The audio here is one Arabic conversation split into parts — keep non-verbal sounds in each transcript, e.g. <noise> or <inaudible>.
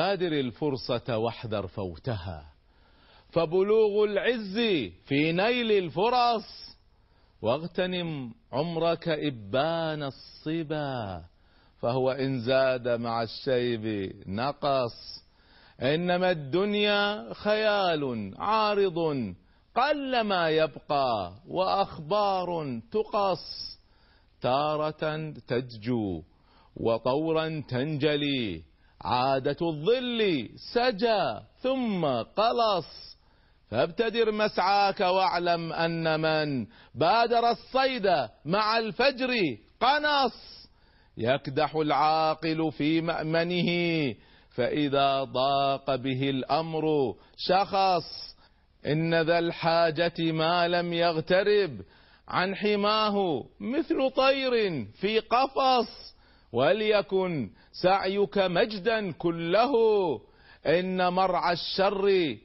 بادر الفرصة واحذر فوتها. فبلوغ العز في نيل الفرص واغتنم عمرك إبان الصبا. فهو إن زاد مع الشيب نقص. إنما الدنيا خيال عارض قل ما يبقى وأخبار تقص. تارة تدجو وطورا تنجلي عادة الظل سجى ثم قلص. فابتدر مسعاك واعلم أن من بادر الصيد مع الفجر قنص. يكدح العاقل في مأمنه فإذا ضاق به الأمر شخص. إن ذا الحاجة ما لم يغترب عن حماه مثل طير في قفص. وليكن سعيك مجدا كله إن مرعى الشر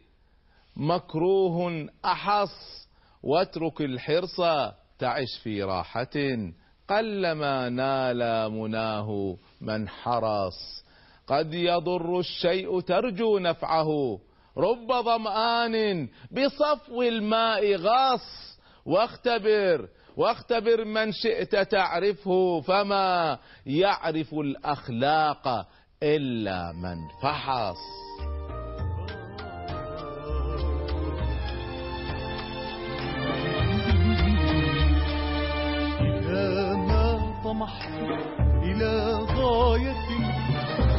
مكروه أحص واترك الحرص تعش في راحة قلما نال مناه من حرص. قد يضر الشيء ترجو نفعه رب ظمآن بصفو الماء غاص واختبر واختبر من شئت تعرفه فما يعرف الأخلاق إلا من فحص. إذا ما طمحت إلى غاية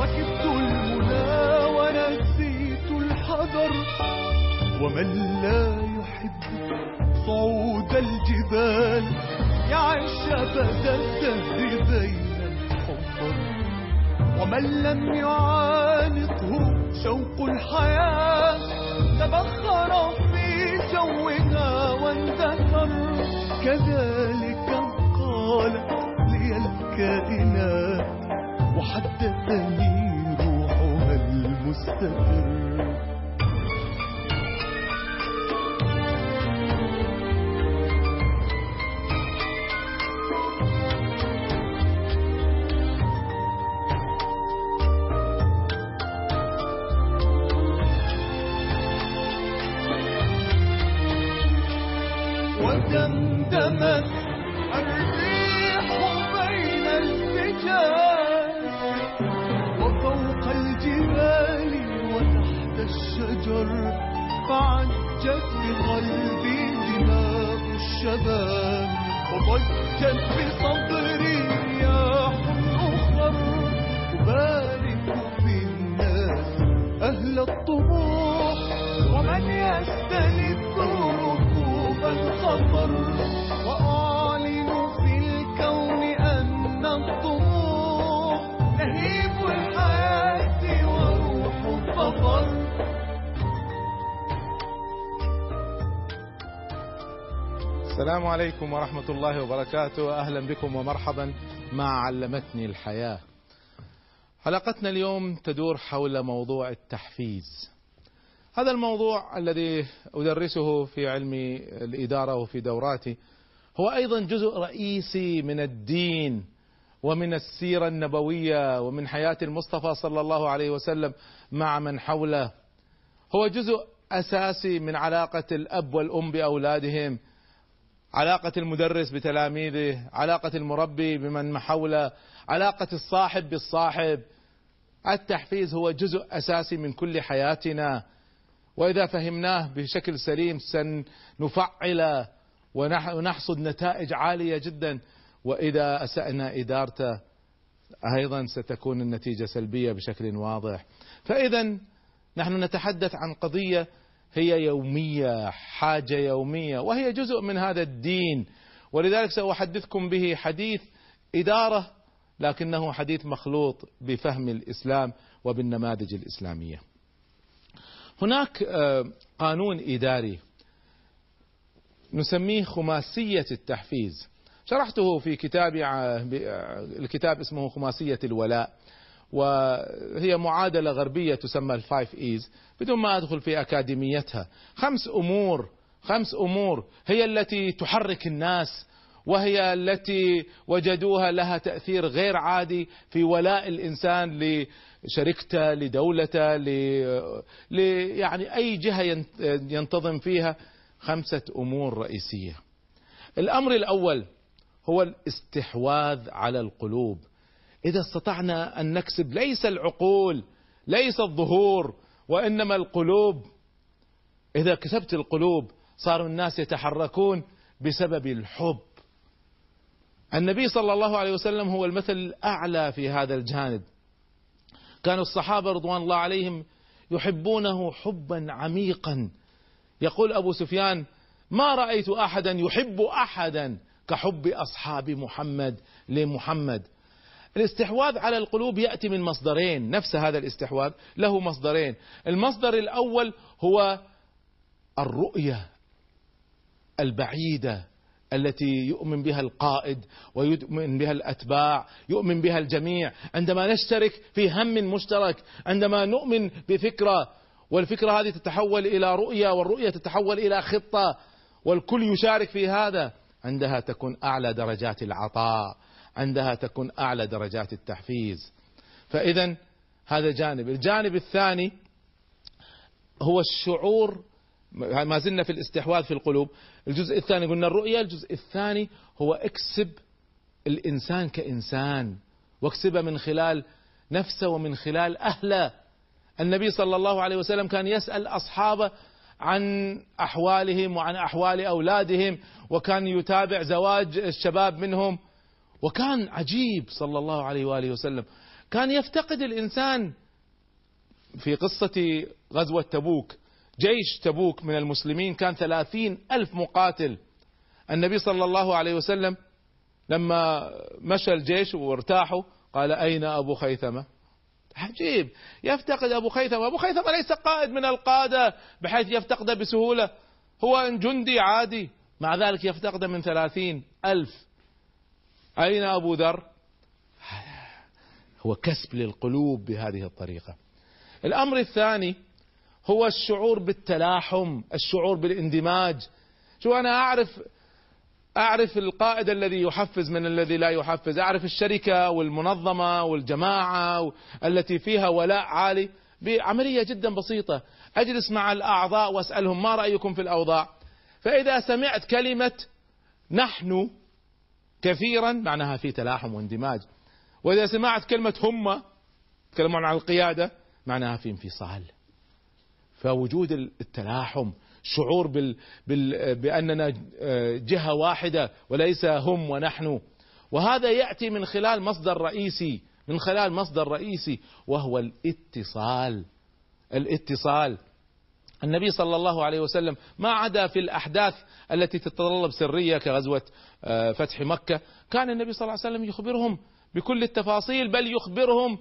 ركبت المنى ونسيت الحذر ومن لا صعود الجبال يعيش أبد الدهر بين الحفر. ومن لم يعانقه شوق الحياة تبخر في جوها واندثر. كذلك قالت لي الكائنات وحدثني روحها المستقر. الشباب وضجت بصدري رياح أخر أبارك في الناس أهل الطموح. السلام عليكم ورحمة الله وبركاته. أهلا بكم ومرحبا مع علمتني الحياة. حلقتنا اليوم تدور حول موضوع التحفيز. هذا الموضوع الذي أدرسه في علم الإدارة وفي دوراتي هو أيضا جزء رئيسي من الدين ومن السيرة النبوية ومن حياة المصطفى صلى الله عليه وسلم مع من حوله. هو جزء أساسي من علاقة الأب والأم بأولادهم علاقة المدرس بتلاميذه علاقة المربي بمن حوله علاقة الصاحب بالصاحب. التحفيز هو جزء أساسي من كل حياتنا. وإذا فهمناه بشكل سليم سنفعله ونحصد نتائج عالية جدا. وإذا أسأنا إدارته أيضا ستكون النتيجة سلبية بشكل واضح. فإذا نحن نتحدث عن قضية هي يومية حاجة يومية وهي جزء من هذا الدين. ولذلك سأحدثكم به حديث إدارة لكنه حديث مخلوط بفهم الإسلام وبالنماذج الإسلامية. هناك قانون إداري نسميه خماسية التحفيز. شرحته في كتابي الكتاب اسمه خماسية الولاء. وهي معادلة غربية تسمى ال five E's بدون ما أدخل في أكاديميتها خمس أمور خمس أمور هي التي تحرك الناس وهي التي وجدوها لها تأثير غير عادي في ولاء الإنسان لشركته لدولته ل... ل... يعني أي جهة ينتظم فيها. خمسة أمور رئيسية. الأمر الأول هو الاستحواذ على القلوب. إذا استطعنا أن نكسب ليس العقول ليس الظهور وإنما القلوب. إذا كسبت القلوب صاروا الناس يتحركون بسبب الحب. النبي صلى الله عليه وسلم هو المثل الأعلى في هذا الجانب. كانوا الصحابة رضوان الله عليهم يحبونه حبا عميقا. يقول أبو سفيان ما رأيت أحدا يحب أحدا كحب أصحاب محمد لمحمد. الاستحواذ على القلوب يأتي من مصدرين نفس هذا الاستحواذ له مصدرين. المصدر الأول هو الرؤية البعيدة التي يؤمن بها القائد ويؤمن بها الأتباع يؤمن بها الجميع. عندما نشترك في هم مشترك عندما نؤمن بفكرة والفكرة هذه تتحول إلى رؤية والرؤية تتحول إلى خطة والكل يشارك في هذا عندها تكون أعلى درجات العطاء. عندها تكون أعلى درجات التحفيز. فاذا هذا جانب. الجانب الثاني هو الشعور ما زلنا في الاستحواذ في القلوب. الجزء الثاني قلنا الرؤية الجزء الثاني هو اكسب الإنسان كإنسان واكسبه من خلال نفسه ومن خلال أهله. النبي صلى الله عليه وسلم كان يسأل أصحابه عن أحوالهم وعن أحوال أولادهم وكان يتابع زواج الشباب منهم. وكان عجيب صلى الله عليه وآله وسلم. كان يفتقد الإنسان في قصة غزوة تبوك. جيش تبوك من المسلمين كان ثلاثين ألف مقاتل. النبي صلى الله عليه وسلم لما مشى الجيش وارتاحوا قال أين أبو خيثمة؟ عجيب. يفتقد أبو خيثمة. أبو خيثمة ليس قائد من القادة بحيث يفتقده بسهولة. هو جندي عادي. مع ذلك يفتقده من ثلاثين ألف أين أبو ذر؟ هو كسب للقلوب بهذه الطريقة. الأمر الثاني هو الشعور بالتلاحم الشعور بالاندماج. شو أنا أعرف أعرف القائد الذي يحفز من الذي لا يحفز. أعرف الشركة والمنظمة والجماعة التي فيها ولاء عالي بعملية جدا بسيطة. أجلس مع الأعضاء وأسألهم ما رأيكم في الأوضاع؟ فإذا سمعت كلمة نحن كثيرا معناها في تلاحم واندماج. وإذا سمعت كلمة هم تكلمون عن القيادة معناها في انفصال. فوجود التلاحم شعور بال بال بأننا جهة واحدة وليس هم ونحن. وهذا يأتي من خلال مصدر رئيسي من خلال مصدر رئيسي وهو الاتصال. الاتصال. النبي صلى الله عليه وسلم ما عدا في الأحداث التي تتطلب سرية كغزوة فتح مكة كان النبي صلى الله عليه وسلم يخبرهم بكل التفاصيل بل يخبرهم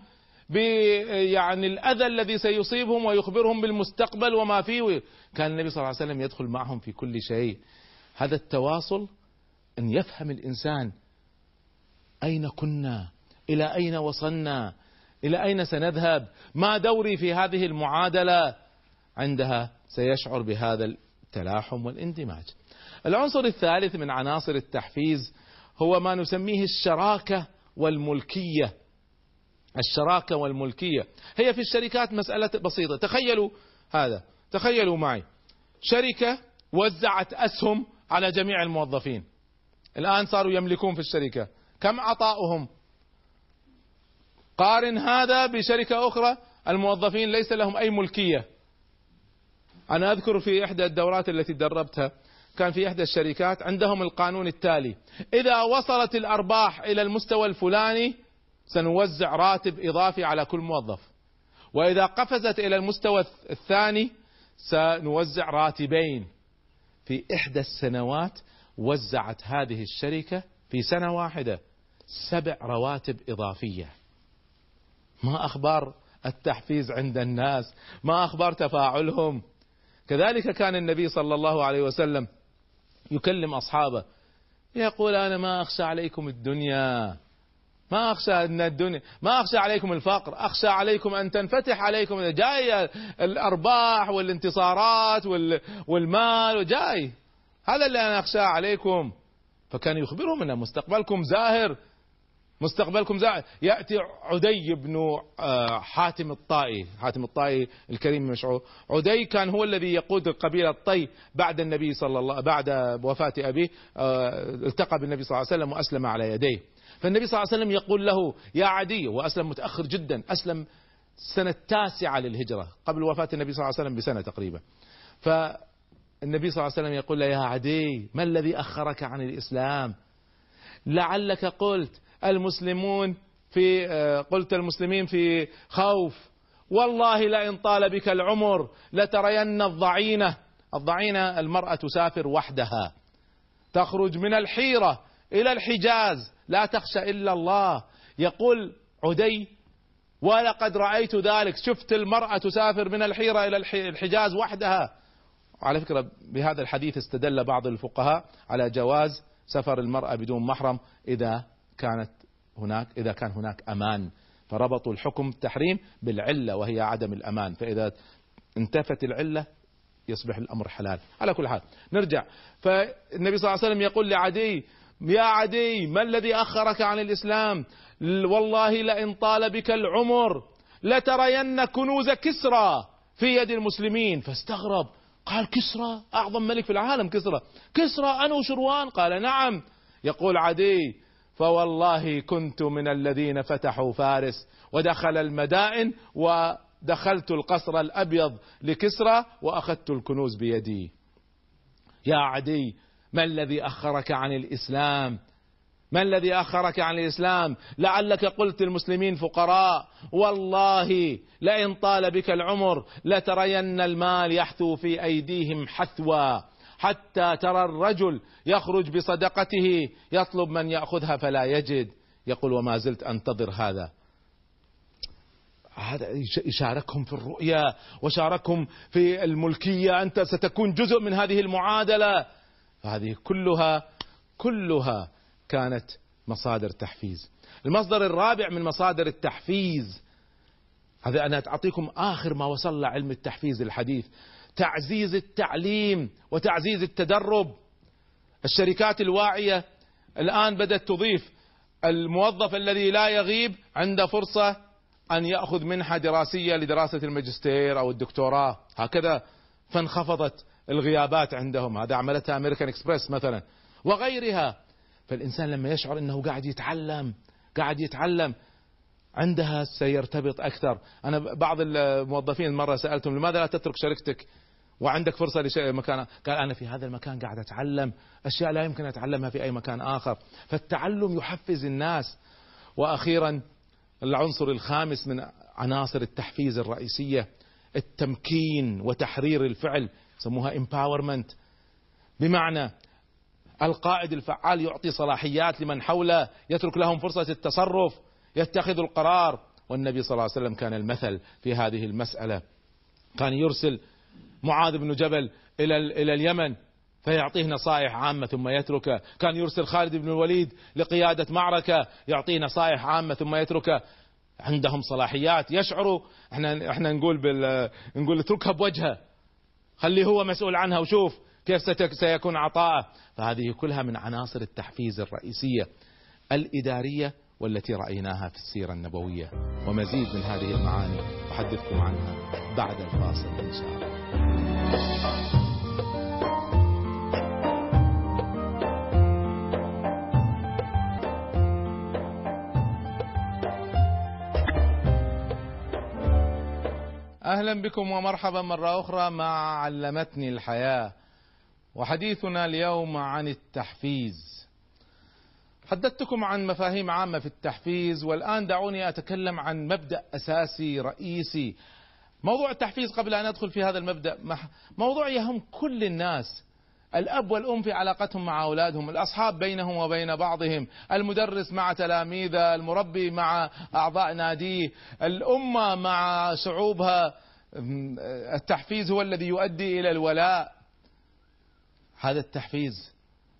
يعني الأذى الذي سيصيبهم ويخبرهم بالمستقبل وما فيه. كان النبي صلى الله عليه وسلم يدخل معهم في كل شيء. هذا التواصل أن يفهم الإنسان أين كنا إلى أين وصلنا إلى أين سنذهب ما دوري في هذه المعادلة. عندها سيشعر بهذا التلاحم والاندماج. العنصر الثالث من عناصر التحفيز هو ما نسميه الشراكة والملكية. الشراكة والملكية. هي في الشركات مسألة بسيطة. تخيلوا هذا. تخيلوا معي. شركة وزعت أسهم على جميع الموظفين. الآن صاروا يملكون في الشركة. كم عطاؤهم؟ قارن هذا بشركة أخرى. الموظفين ليس لهم أي ملكية. أنا أذكر في إحدى الدورات التي دربتها كان في إحدى الشركات عندهم القانون التالي إذا وصلت الأرباح إلى المستوى الفلاني سنوزع راتب إضافي على كل موظف. وإذا قفزت إلى المستوى الثاني سنوزع راتبين. في إحدى السنوات وزعت هذه الشركة في سنة واحدة سبع رواتب إضافية. ما أخبار التحفيز عند الناس؟ ما أخبار تفاعلهم؟ كذلك كان النبي صلى الله عليه وسلم يكلم أصحابه يقول أنا ما أخشى عليكم الدنيا ما أخشى أن الدنيا ما أخشى عليكم الفقر أخشى عليكم أن تنفتح عليكم جاي الأرباح والانتصارات والمال وجاي. هذا اللي أنا أخشى عليكم. فكان يخبرهم أن مستقبلكم زاهر. مستقبلكم زاهر يأتي عدي بن آه، حاتم الطائي. حاتم الطائي الكريم مشعور عدي كان هو الذي يقود قبيلة طي بعد النبي صلى الله بعد وفاة أبيه آه، التقى بالنبي صلى الله عليه وسلم وأسلم على يديه. فالنبي صلى الله عليه وسلم يقول له يا عدي وأسلم متأخر جدا أسلم السنة التاسعة للهجرة قبل وفاة النبي صلى الله عليه وسلم بسنة تقريبا. فالنبي صلى الله عليه وسلم يقول له يا عدي ما الذي أخرك عن الإسلام؟ لعلك قلت المسلمون في آه، قلت المسلمين في خوف. والله لئن طال بك العمر لترين الضعينة. الضعينة المرأة تسافر وحدها. تخرج من الحيرة إلى الحجاز. لا تخشى إلا الله. يقول عدي ولقد رأيت ذلك. شفت المرأة تسافر من الحيرة إلى الحجاز وحدها. على فكرة بهذا الحديث استدل بعض الفقهاء على جواز سفر المرأة بدون محرم إذا كانت هناك إذا كان هناك أمان فربطوا الحكم التحريم بالعلة وهي عدم الأمان. فإذا انتفت العلة يصبح الأمر حلال. على كل حال نرجع. فالنبي صلى الله عليه وسلم يقول لعدي يا عدي ما الذي أخرك عن الإسلام؟ والله لئن طال بك العمر لترين كنوز كسرى في يد المسلمين. فاستغرب قال كسرى؟ أعظم ملك في العالم كسرى. كسرى أنا وشروان قال نعم. يقول عدي فوالله كنت من الذين فتحوا فارس ودخل المدائن ودخلت القصر الأبيض لكسرى وأخذت الكنوز بيدي. يا عدي ما الذي أخرك عن الإسلام؟ ما الذي أخرك عن الإسلام؟ لعلك قلت المسلمين فقراء. والله لئن طال بك العمر لترين المال يحثو في أيديهم حثوا. حتى ترى الرجل يخرج بصدقته يطلب من يأخذها فلا يجد. يقول وما زلت أنتظر هذا. هذا يشاركهم في الرؤيا وشاركهم في الملكية. أنت ستكون جزء من هذه المعادلة. هذه كلها كلها كانت مصادر تحفيز. المصدر الرابع من مصادر التحفيز. هذا أنا أعطيكم آخر ما وصل لعلم التحفيز الحديث. تعزيز التعليم وتعزيز التدرب. الشركات الواعية الآن بدأت تضيف الموظف الذي لا يغيب عنده فرصة أن يأخذ منحة دراسية لدراسة الماجستير أو الدكتوراه. هكذا فانخفضت الغيابات عندهم. هذا عملتها أمريكان إكسبرس مثلا. وغيرها. فالإنسان لما يشعر أنه قاعد يتعلم قاعد يتعلم عندها سيرتبط أكثر. أنا بعض الموظفين مرة سألتهم لماذا لا تترك شركتك؟ وعندك فرصة لشيء مكان قال أنا في هذا المكان قاعد أتعلم أشياء لا يمكن أتعلمها في أي مكان آخر. فالتعلم يحفز الناس. وأخيرا العنصر الخامس من عناصر التحفيز الرئيسية التمكين وتحرير الفعل سموها empowerment. بمعنى القائد الفعال يعطي صلاحيات لمن حوله يترك لهم فرصة التصرف يتخذ القرار. والنبي صلى الله عليه وسلم كان المثل في هذه المسألة. كان يرسل معاذ بن جبل إلى إلى اليمن فيعطيه نصائح عامة ثم يتركه. كان يرسل خالد بن الوليد لقيادة معركة يعطيه نصائح عامة ثم يتركه. عندهم صلاحيات يشعروا. إحنا إحنا نقول بال نقول اتركها بوجهه. خليه هو مسؤول عنها وشوف كيف سيكون عطاءه. فهذه كلها من عناصر التحفيز الرئيسية الإدارية والتي رأيناها في السيرة النبوية. ومزيد من هذه المعاني أحدثكم عنها بعد الفاصل إن شاء الله. أهلا بكم ومرحبا مرة أخرى مع علمتني الحياة وحديثنا اليوم عن التحفيز. حدثتكم عن مفاهيم عامة في التحفيز والآن دعوني أتكلم عن مبدأ أساسي رئيسي موضوع التحفيز قبل أن أدخل في هذا المبدأ موضوع يهم كل الناس الأب والأم في علاقتهم مع أولادهم، الأصحاب بينهم وبين بعضهم، المدرس مع تلاميذه، المربي مع أعضاء ناديه، الأمة مع شعوبها، التحفيز هو الذي يؤدي إلى الولاء. هذا التحفيز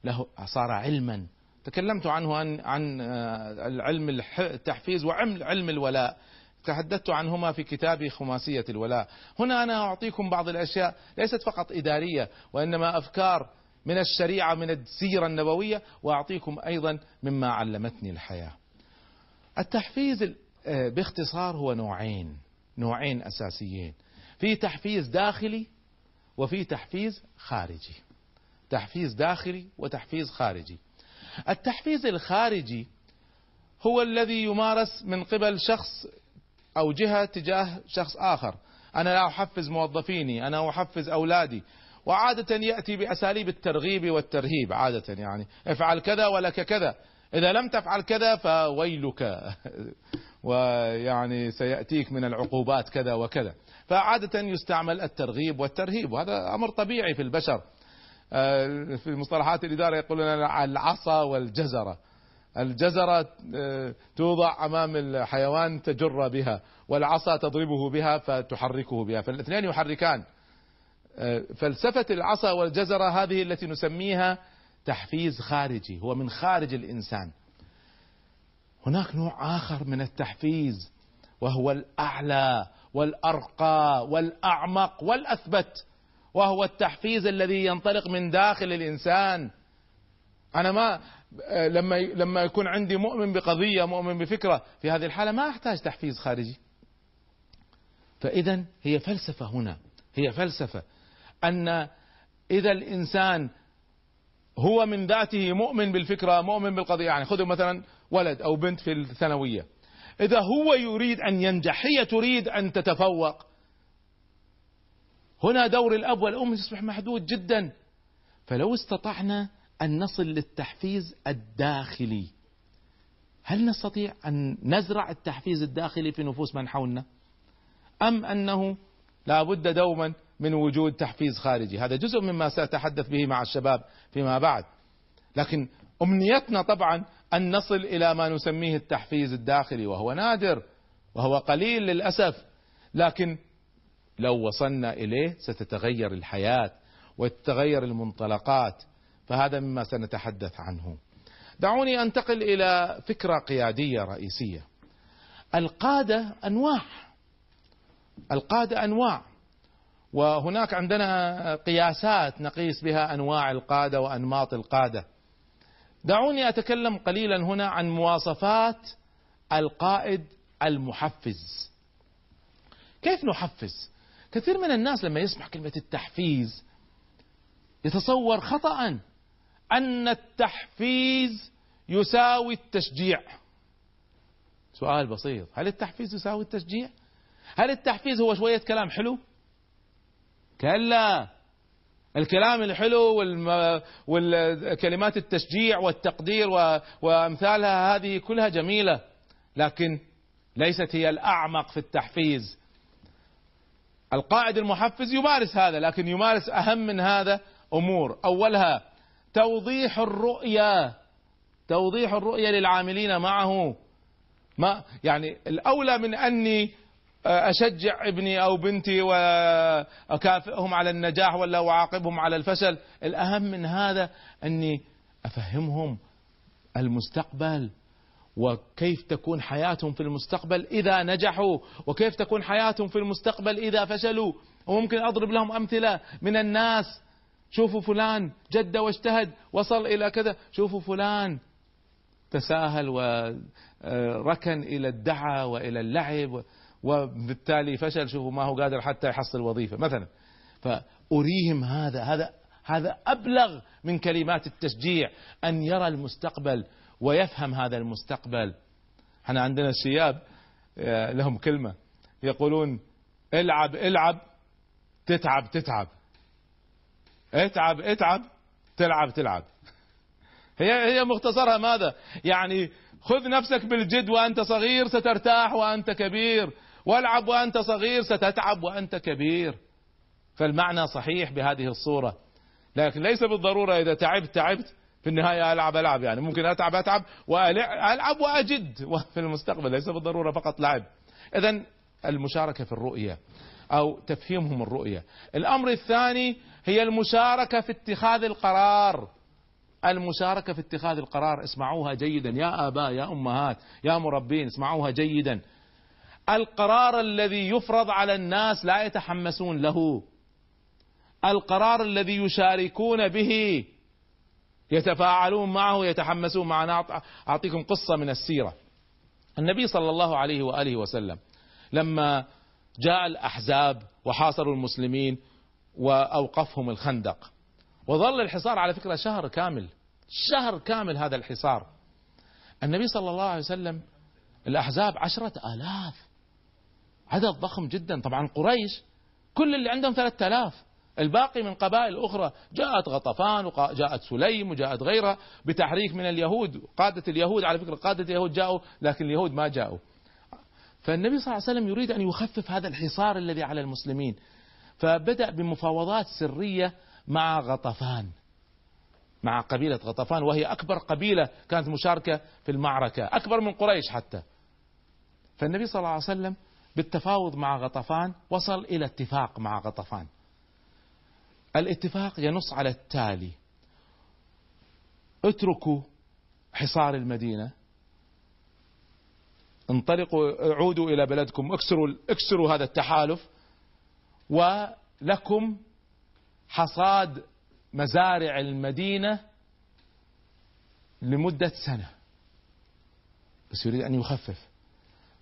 له صار علما، تكلمت عنه عن عن العلم التحفيز وعلم علم الولاء. تحدثت عنهما في كتابي خماسية الولاء. هنا أنا أعطيكم بعض الأشياء ليست فقط إدارية وإنما أفكار من الشريعة من السيرة النبوية وأعطيكم أيضا مما علمتني الحياة. التحفيز آه، باختصار هو نوعين نوعين أساسيين. في تحفيز داخلي وفي تحفيز خارجي. تحفيز داخلي وتحفيز خارجي. التحفيز الخارجي هو الذي يمارس من قبل شخص أو جهة تجاه شخص آخر. أنا لا أحفز موظفيني أنا أحفز أولادي. وعادة يأتي بأساليب الترغيب والترهيب عادة يعني. افعل كذا ولك كذا. إذا لم تفعل كذا فويلك. <laughs> ويعني سيأتيك من العقوبات كذا وكذا. فعادة يستعمل الترغيب والترهيب وهذا أمر طبيعي في البشر. آه، في مصطلحات الإدارة يقولون العصا والجزرة. الجزرة آه، توضع أمام الحيوان تجر بها والعصا تضربه بها فتحركه بها فالاثنين يحركان. آه، فلسفة العصا والجزرة هذه التي نسميها تحفيز خارجي هو من خارج الإنسان. هناك نوع آخر من التحفيز وهو الأعلى والأرقى والأعمق والأثبت وهو التحفيز الذي ينطلق من داخل الإنسان. أنا ما لما لما يكون عندي مؤمن بقضية مؤمن بفكرة في هذه الحالة ما أحتاج تحفيز خارجي. فإذا هي فلسفة هنا هي فلسفة. أن إذا الإنسان هو من ذاته مؤمن بالفكرة مؤمن بالقضية يعني خذوا مثلا ولد أو بنت في الثانوية. إذا هو يريد أن ينجح هي تريد أن تتفوق. هنا دور الأب والأم يصبح محدود جدا. فلو استطعنا أن نصل للتحفيز الداخلي. هل نستطيع أن نزرع التحفيز الداخلي في نفوس من حولنا؟ أم أنه لا بد دوما من وجود تحفيز خارجي؟ هذا جزء مما سأتحدث به مع الشباب فيما بعد. لكن أمنيتنا طبعا أن نصل إلى ما نسميه التحفيز الداخلي وهو نادر وهو قليل للأسف. لكن لو وصلنا إليه ستتغير الحياة وتتغير المنطلقات. فهذا مما سنتحدث عنه. دعوني أنتقل إلى فكرة قيادية رئيسية. القادة أنواع. القادة أنواع. وهناك عندنا قياسات نقيس بها أنواع القادة وأنماط القادة. دعوني أتكلم قليلا هنا عن مواصفات القائد المحفز. كيف نحفز؟ كثير من الناس لما يسمع كلمة التحفيز يتصور خطأ أن التحفيز يساوي التشجيع. سؤال بسيط. هل التحفيز يساوي التشجيع؟ هل التحفيز هو شوية كلام حلو؟ كلا. الكلام الحلو. والكلمات التشجيع والتقدير. وأمثالها هذه كلها جميلة لكن ليست هي الأعمق في التحفيز. القائد المحفز يمارس هذا لكن يمارس أهم من هذا أمور. أولها توضيح الرؤيه توضيح الرؤيه للعاملين معه. ما يعني الأولى من أني أشجع ابني أو بنتي واكافئهم على النجاح ولا أعاقبهم على الفشل. الأهم من هذا أني أفهمهم المستقبل وكيف تكون حياتهم في المستقبل إذا نجحوا وكيف تكون حياتهم في المستقبل إذا فشلوا. وممكن أضرب لهم أمثلة من الناس شوفوا فلان جد واجتهد وصل إلى كذا. شوفوا فلان تساهل وركن إلى الدعى وإلى اللعب وبالتالي فشل. شوفوا ما هو قادر حتى يحصل وظيفة مثلا. فأريهم هذا هذا هذا أبلغ من كلمات التشجيع أن يرى المستقبل ويفهم هذا المستقبل. إحنا عندنا الشياب آه، لهم كلمة يقولون العب العب تتعب تتعب. اتعب اتعب تلعب تلعب. هي هي مختصرها ماذا؟ يعني خذ نفسك بالجد وأنت صغير سترتاح وأنت كبير. والعب وأنت صغير ستتعب وأنت كبير. فالمعنى صحيح بهذه الصورة. لكن ليس بالضرورة إذا تعبت تعبت. في النهاية ألعب ألعب. يعني ممكن أتعب أتعب وألعب وأجد. <laughs> في المستقبل ليس بالضرورة فقط لعب. إذا المشاركة في الرؤية أو تفهيمهم الرؤية. الأمر الثاني هي المشاركة في اتخاذ القرار. المشاركة في اتخاذ القرار. اسمعوها جيدا. يا آباء يا أمهات يا مربين اسمعوها جيدا. القرار الذي يفرض على الناس لا يتحمسون له. القرار الذي يشاركون به يتفاعلون معه يتحمسون معنا أعطيكم قصة من السيرة. النبي صلى الله عليه وآله وسلم لما جاء الأحزاب وحاصروا المسلمين وأوقفهم الخندق. وظل الحصار على فكرة شهر كامل شهر كامل هذا الحصار. النبي صلى الله عليه وسلم الأحزاب عشرة آلاف. عدد ضخم جدا. طبعا قريش كل اللي عندهم ثلاثة آلاف. الباقي من قبائل أخرى جاءت غطفان وجاءت سليم وجاءت غيرها بتحريك من اليهود. قادة اليهود على فكرة قادة اليهود جاءوا لكن اليهود ما جاءوا. فالنبي صلى الله عليه وسلم يريد أن يخفف هذا الحصار الذي على المسلمين. فبدأ بمفاوضات سرية مع غطفان مع قبيلة غطفان وهي أكبر قبيلة كانت مشاركة في المعركة أكبر من قريش حتى. فالنبي صلى الله عليه وسلم بالتفاوض مع غطفان وصل إلى اتفاق مع غطفان. الاتفاق ينص على التالي اتركوا حصار المدينة انطلقوا عودوا إلى بلدكم اكسروا, اكسروا هذا التحالف ولكم حصاد مزارع المدينة لمدة سنة. بس يريد أن يخفف.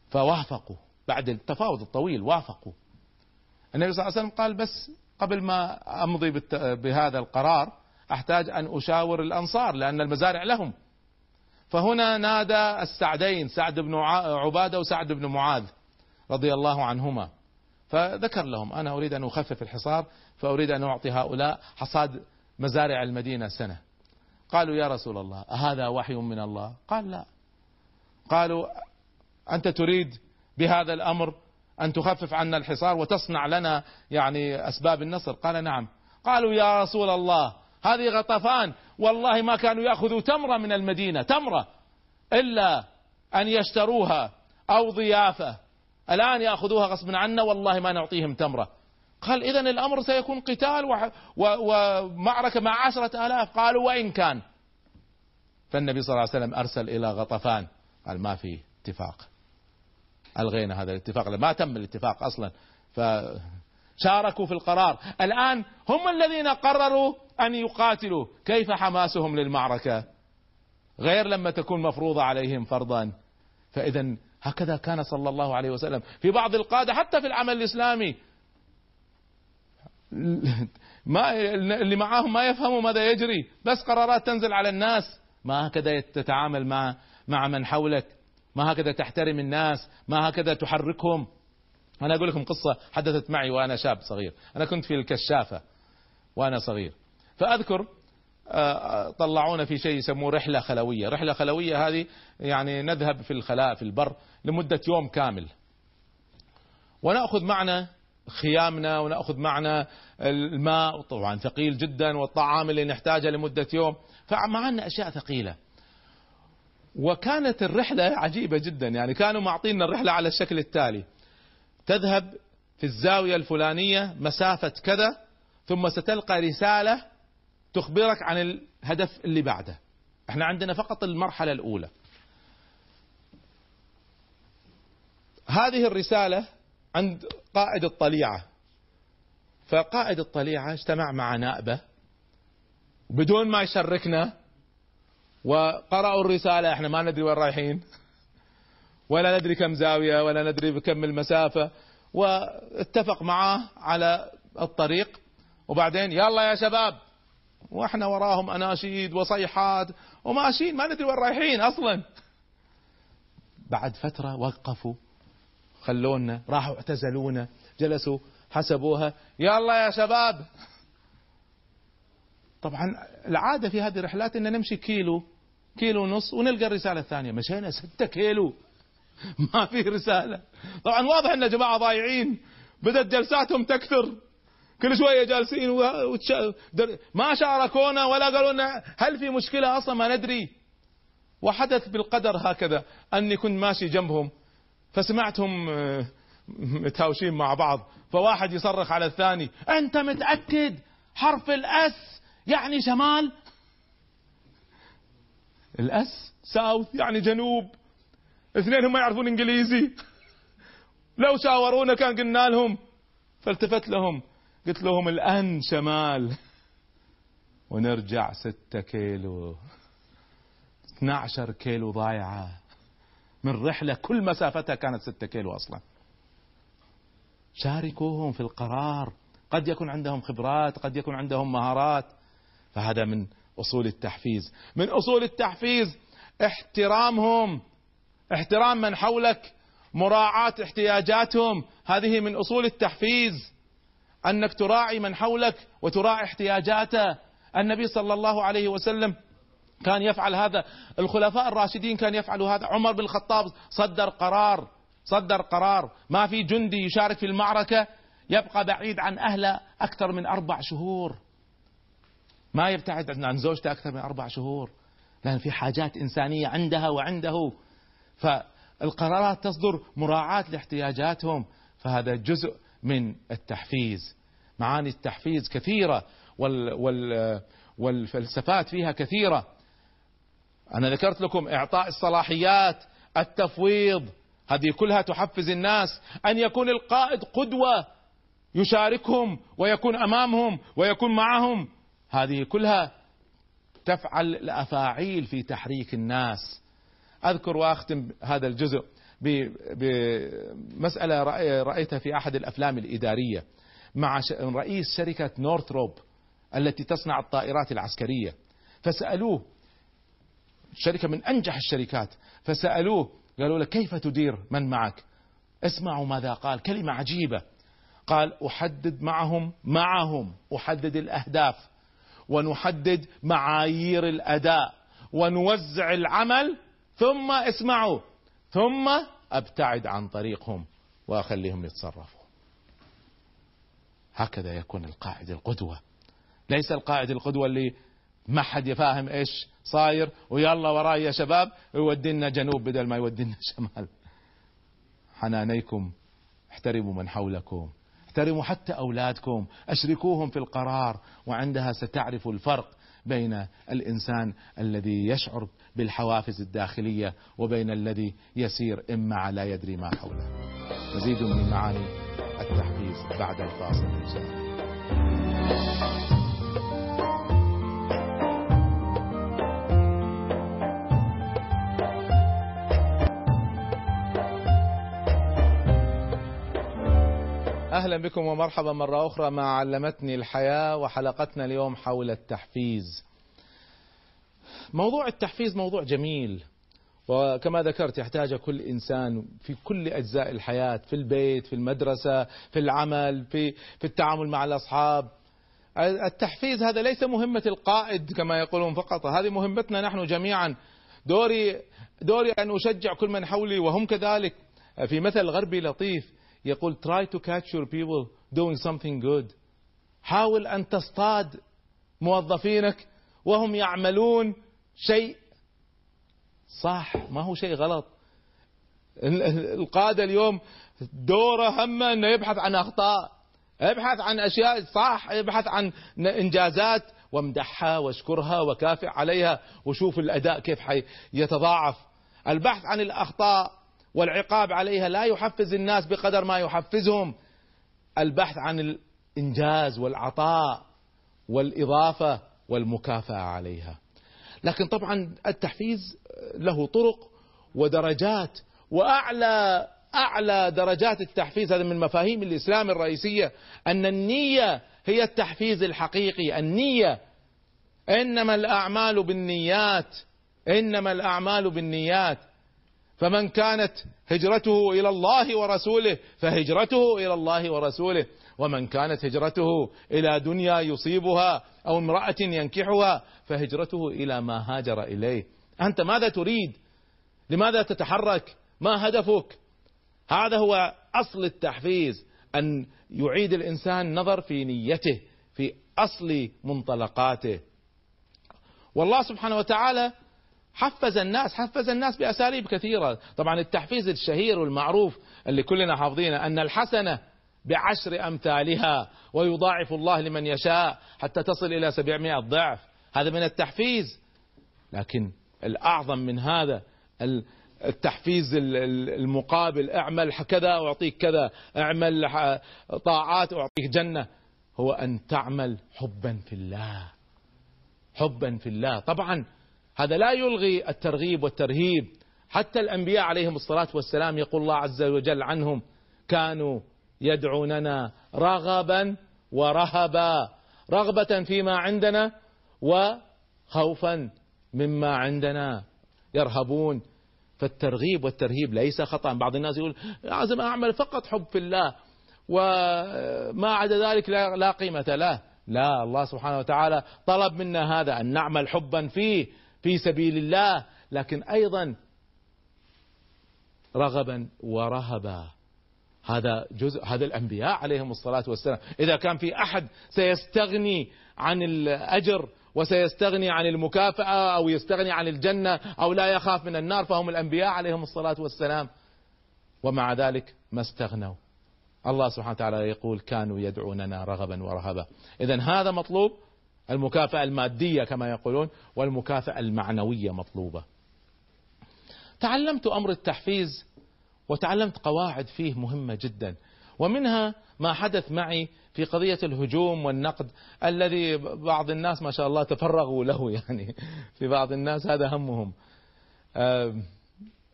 فوافقوا. بعد التفاوض الطويل وافقوا. النبي صلى الله عليه وسلم قال بس قبل ما أمضي بهذا القرار أحتاج أن أشاور الأنصار لأن المزارع لهم. فهنا نادى السعدين سعد بن عبادة وسعد بن معاذ رضي الله عنهما. فذكر لهم أنا أريد أن أخفف الحصار فأريد أن أعطي هؤلاء حصاد مزارع المدينة سنة. قالوا يا رسول الله أهذا وحي من الله؟ قال لا. قالوا أنت تريد بهذا الأمر أن تخفف عنا الحصار وتصنع لنا يعني أسباب النصر؟ قال نعم. قالوا يا رسول الله هذه غطفان والله ما كانوا يأخذوا تمرة من المدينة تمرة إلا أن يشتروها أو ضيافة. الآن يأخذوها غصبا عنا والله ما نعطيهم تمرة. قال إذا الأمر سيكون قتال ومعركة مع عشرة آلاف. قالوا وإن كان. فالنبي صلى الله عليه وسلم أرسل إلى غطفان. قال ما في اتفاق. ألغينا هذا الاتفاق. ما تم الاتفاق أصلا. فشاركوا في القرار. الآن هم الذين قرروا أن يقاتلوا. كيف حماسهم للمعركة؟ غير لما تكون مفروضة عليهم فرضا. فإذا هكذا كان صلى الله عليه وسلم. في بعض القادة حتى في العمل الإسلامي. ما اللي معاهم ما يفهموا ماذا يجري. بس قرارات تنزل على الناس. ما هكذا تتعامل مع مع من حولك. ما هكذا تحترم الناس. ما هكذا تحركهم. أنا أقول لكم قصة حدثت معي وأنا شاب صغير. أنا كنت في الكشافة وأنا صغير. فأذكر طلعونا في شيء يسموه رحلة خلوية. رحلة خلوية هذه يعني نذهب في الخلاء في البر لمدة يوم كامل. ونأخذ معنا خيامنا ونأخذ معنا الماء طبعا ثقيل جدا والطعام اللي نحتاجه لمدة يوم. فمعنا أشياء ثقيلة. وكانت الرحلة عجيبة جدا. يعني كانوا معطينا الرحلة على الشكل التالي. تذهب في الزاوية الفلانية مسافة كذا ثم ستلقى رسالة تخبرك عن الهدف اللي بعده. إحنا عندنا فقط المرحلة الأولى. هذه الرسالة عند قائد الطليعة. فقائد الطليعة اجتمع مع نائبه. بدون ما يشركنا وقرأوا الرسالة إحنا ما ندري وين رايحين. ولا ندري كم زاوية ولا ندري بكم المسافة. واتفق معاه على الطريق. وبعدين يلا يا شباب وإحنا وراهم اناشيد وصيحات وماشيين ما ندري وين رايحين أصلا. بعد فترة وقفوا خلونا راحوا اعتزلونا جلسوا حسبوها. يلا يا شباب. طبعا العادة في هذه الرحلات إن نمشي كيلو كيلو ونص ونلقى الرسالة الثانية. مشينا ستة كيلو. <laughs> ما في رسالة. طبعا واضح إن جماعة ضايعين. بدأت جلساتهم تكثر. كل شوية جالسين وتش... ما شاركونا ولا قالوا لنا هل في مشكلة أصلا؟ ما ندري. وحدث بالقدر هكذا. أني كنت ماشي جنبهم فسمعتهم آه، متهاوشين مع بعض. فواحد يصرخ على الثاني أنت متأكد؟ حرف الأس يعني شمال؟ الأس؟ ساوث يعني جنوب. اثنين هم ما يعرفون إنجليزي. لو شاورونا كان قلنا لهم. فالتفت لهم. قلت لهم الآن شمال. ونرجع ستة كيلو. 12 كيلو ضايعة. من رحلة كل مسافتها كانت ستة كيلو أصلا. شاركوهم في القرار. قد يكون عندهم خبرات قد يكون عندهم مهارات. فهذا من أصول التحفيز. من أصول التحفيز احترامهم. احترام من حولك. مراعاة احتياجاتهم. هذه من أصول التحفيز. أنك تراعي من حولك وتراعي احتياجاته. النبي صلى الله عليه وسلم كان يفعل هذا. الخلفاء الراشدين كان يفعلوا هذا. عمر بن الخطاب صدر قرار صدر قرار. ما في جندي يشارك في المعركة يبقى بعيد عن أهله أكثر من أربع شهور. ما يبتعد عن زوجته أكثر من أربع شهور. لأن في حاجات إنسانية عندها وعنده. فالقرارات تصدر مراعاة لاحتياجاتهم. فهذا جزء من التحفيز. معاني التحفيز كثيرة وال وال والفلسفات فيها كثيرة. أنا ذكرت لكم إعطاء الصلاحيات التفويض. هذه كلها تحفز الناس أن يكون القائد قدوة يشاركهم ويكون أمامهم ويكون معهم. هذه كلها تفعل الأفاعيل في تحريك الناس. أذكر وأختم هذا الجزء. بمسألة رأيتها في أحد الأفلام الإدارية مع رئيس شركة نورثروب التي تصنع الطائرات العسكرية. فسألوه شركة من أنجح الشركات فسألوه قالوا له كيف تدير من معك؟ اسمعوا ماذا قال كلمة عجيبة. قال أحدد معهم معهم أحدد الأهداف ونحدد معايير الأداء ونوزع العمل ثم اسمعوا ثم أبتعد عن طريقهم وأخليهم يتصرفوا. هكذا يكون القائد القدوة. ليس القائد القدوة اللي ما حد يفاهم إيش صاير ويلا وراي يا شباب يودينا جنوب بدل ما يودينا <laughs> شمال. حنانيكم احترموا من حولكم احترموا حتى أولادكم أشركوهم في القرار وعندها ستعرفوا الفرق. بين الإنسان الذي يشعر بالحوافز الداخلية وبين الذي يسير إما لا يدري ما حوله. مزيد من معاني التحفيز بعد الفاصل ان أهلا بكم ومرحبا مرة أخرى مع علمتني الحياة وحلقتنا اليوم حول التحفيز. موضوع التحفيز موضوع جميل وكما ذكرت يحتاج كل إنسان في كل أجزاء الحياة في البيت في المدرسة في العمل في في التعامل مع الأصحاب. التحفيز هذا ليس مهمة القائد كما يقولون فقط هذه مهمتنا نحن جميعا. دوري دوري أن أشجع كل من حولي وهم كذلك. في مثل غربي لطيف يقول try to catch your people doing something good. حاول أن تصطاد موظفينك وهم يعملون شيء. صح ما هو شيء غلط. القادة اليوم دوره همه إنه يبحث عن أخطاء يبحث عن أشياء. صح يبحث عن إنجازات. وامدحها واشكرها وكافئ عليها وشوف الأداء كيف يتضاعف. البحث عن الأخطاء والعقاب عليها لا يحفز الناس بقدر ما يحفزهم. البحث عن الإنجاز والعطاء والإضافة والمكافأة عليها. لكن طبعا التحفيز له طرق ودرجات وأعلى أعلى درجات التحفيز هذا من مفاهيم الإسلام الرئيسية أن النية هي التحفيز الحقيقي، النية إنما الأعمال بالنيات إنما الأعمال بالنيات. فمن كانت هجرته إلى الله ورسوله فهجرته إلى الله ورسوله. ومن كانت هجرته إلى دنيا يصيبها أو امرأة ينكحها فهجرته إلى ما هاجر إليه. أنت ماذا تريد؟ لماذا تتحرك؟ ما هدفك؟ هذا هو أصل التحفيز أن يعيد الإنسان نظر في نيته في أصل منطلقاته. والله سبحانه وتعالى حفز الناس حفز الناس بأساليب كثيرة. طبعا التحفيز الشهير والمعروف اللي كلنا حافظينه أن الحسنة بعشر أمثالها ويضاعف الله لمن يشاء حتى تصل إلى سبعمائة ضعف. هذا من التحفيز. لكن الأعظم من هذا التحفيز المقابل اعمل كذا أعطيك كذا اعمل طاعات أعطيك جنة هو أن تعمل حبا في الله. حبا في الله. طبعا هذا لا يلغي الترغيب والترهيب. حتى الأنبياء عليهم الصلاة والسلام يقول الله عز وجل عنهم كانوا يدعوننا رغبا ورهبا. رغبة فيما عندنا وخوفا مما عندنا يرهبون. فالترغيب والترهيب ليس خطأ. بعض الناس يقول لازم أعمل فقط حب في الله وما عدا ذلك لا قيمة له. لا الله سبحانه وتعالى طلب منا هذا أن نعمل حبا فيه. في سبيل الله لكن أيضا رغبا ورهبا. هذا جزء هذا الأنبياء عليهم الصلاة والسلام. إذا كان في أحد سيستغني عن الأجر وسيستغني عن المكافأة أو يستغني عن الجنة أو لا يخاف من النار فهم الأنبياء عليهم الصلاة والسلام. ومع ذلك ما استغنوا. الله سبحانه وتعالى يقول كانوا يدعوننا رغبا ورهبا. إذا هذا مطلوب المكافأة المادية كما يقولون والمكافأة المعنوية مطلوبة. تعلمت أمر التحفيز وتعلمت قواعد فيه مهمة جدا ومنها ما حدث معي في قضية الهجوم والنقد الذي بعض الناس ما شاء الله تفرغوا له <laughs> يعني في بعض الناس هذا همهم.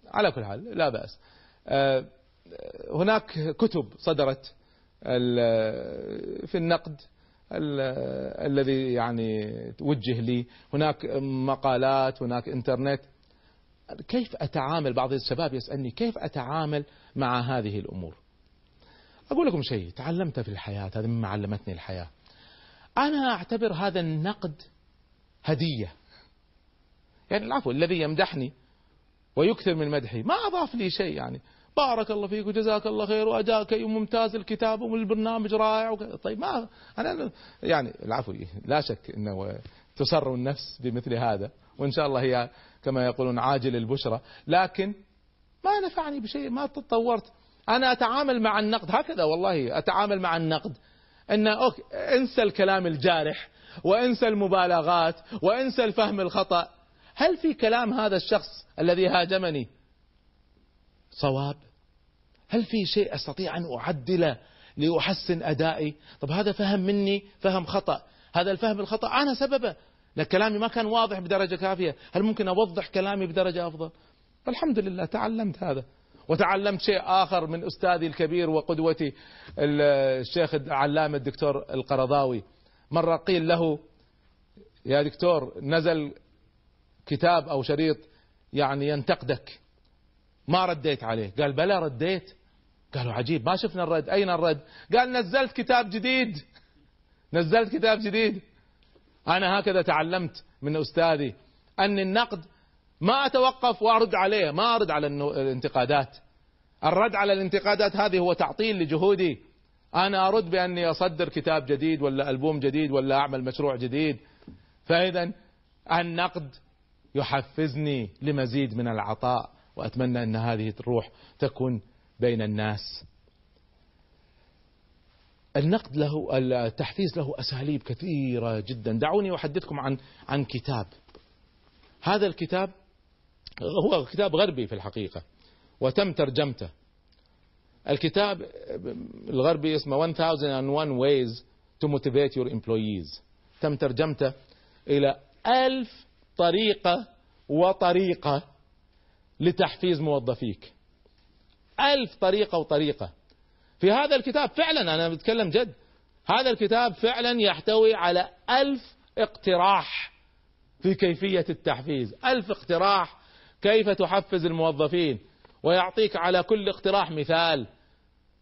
على كل حال لا بأس. هناك كتب صدرت في النقد الذي يعني توجه لي. هناك مقالات هناك إنترنت. كيف أتعامل؟ بعض الشباب يسألني كيف أتعامل مع هذه الأمور؟ أقول لكم شيء تعلمت في الحياة هذا مما علمتني الحياة. أنا أعتبر هذا النقد هدية. يعني العفو الذي يمدحني ويكثر من مدحي. ما أضاف لي شيء يعني. بارك الله فيك وجزاك الله خير وأداك ممتاز الكتاب والبرنامج رائع طيب ما أنا يعني العفو لا شك أنه تسر النفس بمثل هذا وإن شاء الله هي كما يقولون عاجل البشرى. لكن ما نفعني بشيء ما تطورت. أنا أتعامل مع النقد هكذا والله أتعامل مع النقد. أن أوكي انسى الكلام الجارح وانسى المبالغات وانسى الفهم الخطأ. هل في كلام هذا الشخص الذي هاجمني؟ صواب؟ هل في شيء أستطيع أن أعدله لأحسن أدائي؟ طب هذا فهم مني فهم خطأ. هذا الفهم الخطأ أنا سببه. لكن كلامي ما كان واضح بدرجة كافية. هل ممكن أوضح كلامي بدرجة أفضل؟ الحمد لله تعلمت هذا. وتعلمت شيء آخر من أستاذي الكبير وقدوتي الشيخ العلامة الدكتور القرضاوي. مرة قيل له يا دكتور نزل كتاب أو شريط يعني ينتقدك. ما رديت عليه. قال بلى رديت. قالوا عجيب ما شفنا الرد. أين الرد؟ قال نزلت كتاب جديد. نزلت كتاب جديد. أنا هكذا تعلمت من أستاذي أن النقد ما أتوقف وأرد عليه ما أرد على الانتقادات. الرد على الانتقادات هذه هو تعطيل لجهودي. أنا أرد بأني أصدر كتاب جديد ولا ألبوم جديد ولا أعمل مشروع جديد. فإذا النقد يحفزني لمزيد من العطاء. وأتمنى أن هذه الروح تكون بين الناس. النقد له التحفيز له أساليب كثيرة جدا. دعوني أحدثكم عن عن كتاب. هذا الكتاب هو كتاب غربي في الحقيقة وتم ترجمته. الكتاب الغربي اسمه 1001 ways to motivate your employees. تم ترجمته إلى ألف طريقة وطريقة. لتحفيز موظفيك. ألف طريقة وطريقة. في هذا الكتاب فعلا أنا بتكلم جد هذا الكتاب فعلا يحتوي على ألف اقتراح في كيفية التحفيز. ألف اقتراح كيف تحفز الموظفين ويعطيك على كل اقتراح مثال.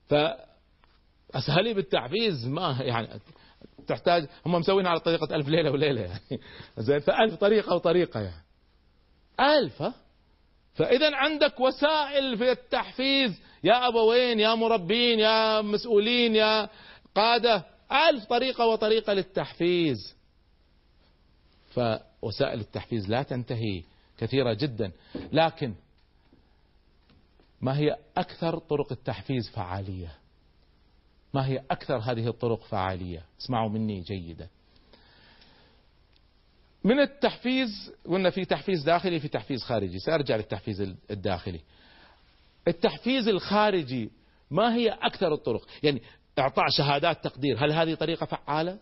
فأسهلي التحفيز ما يعني تحتاج هم مسوينها على طريقة ألف ليلة وليلة يعني. <laughs> زين فألف طريقة وطريقة يعني. ألف ها؟ فإذا عندك وسائل في التحفيز. يا أبوين يا مربين؟ يا مسؤولين؟ يا قادة؟ ألف طريقة وطريقة للتحفيز. فوسائل التحفيز لا تنتهي كثيرة جدا. لكن ما هي أكثر طرق التحفيز فعالية؟ ما هي أكثر هذه الطرق فعالية؟ اسمعوا مني جيدا. من التحفيز قلنا في تحفيز داخلي في تحفيز خارجي. سأرجع للتحفيز الداخلي. التحفيز الخارجي ما هي أكثر الطرق؟ يعني إعطاء شهادات تقدير هل هذه طريقة فعالة؟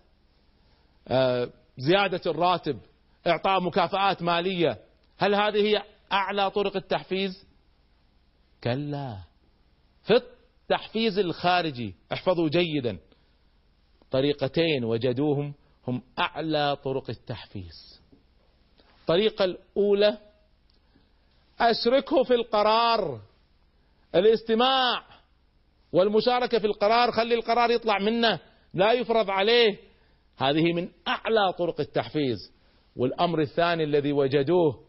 آه زيادة الراتب إعطاء مكافآت مالية هل هذه هي أعلى طرق التحفيز؟ كلا. في التحفيز الخارجي احفظوا جيدا طريقتين وجدوهم هم أعلى طرق التحفيز. الطريقة الأولى أشركه في القرار الاستماع والمشاركة في القرار خلي القرار يطلع منه لا يفرض عليه. هذه من أعلى طرق التحفيز. والأمر الثاني الذي وجدوه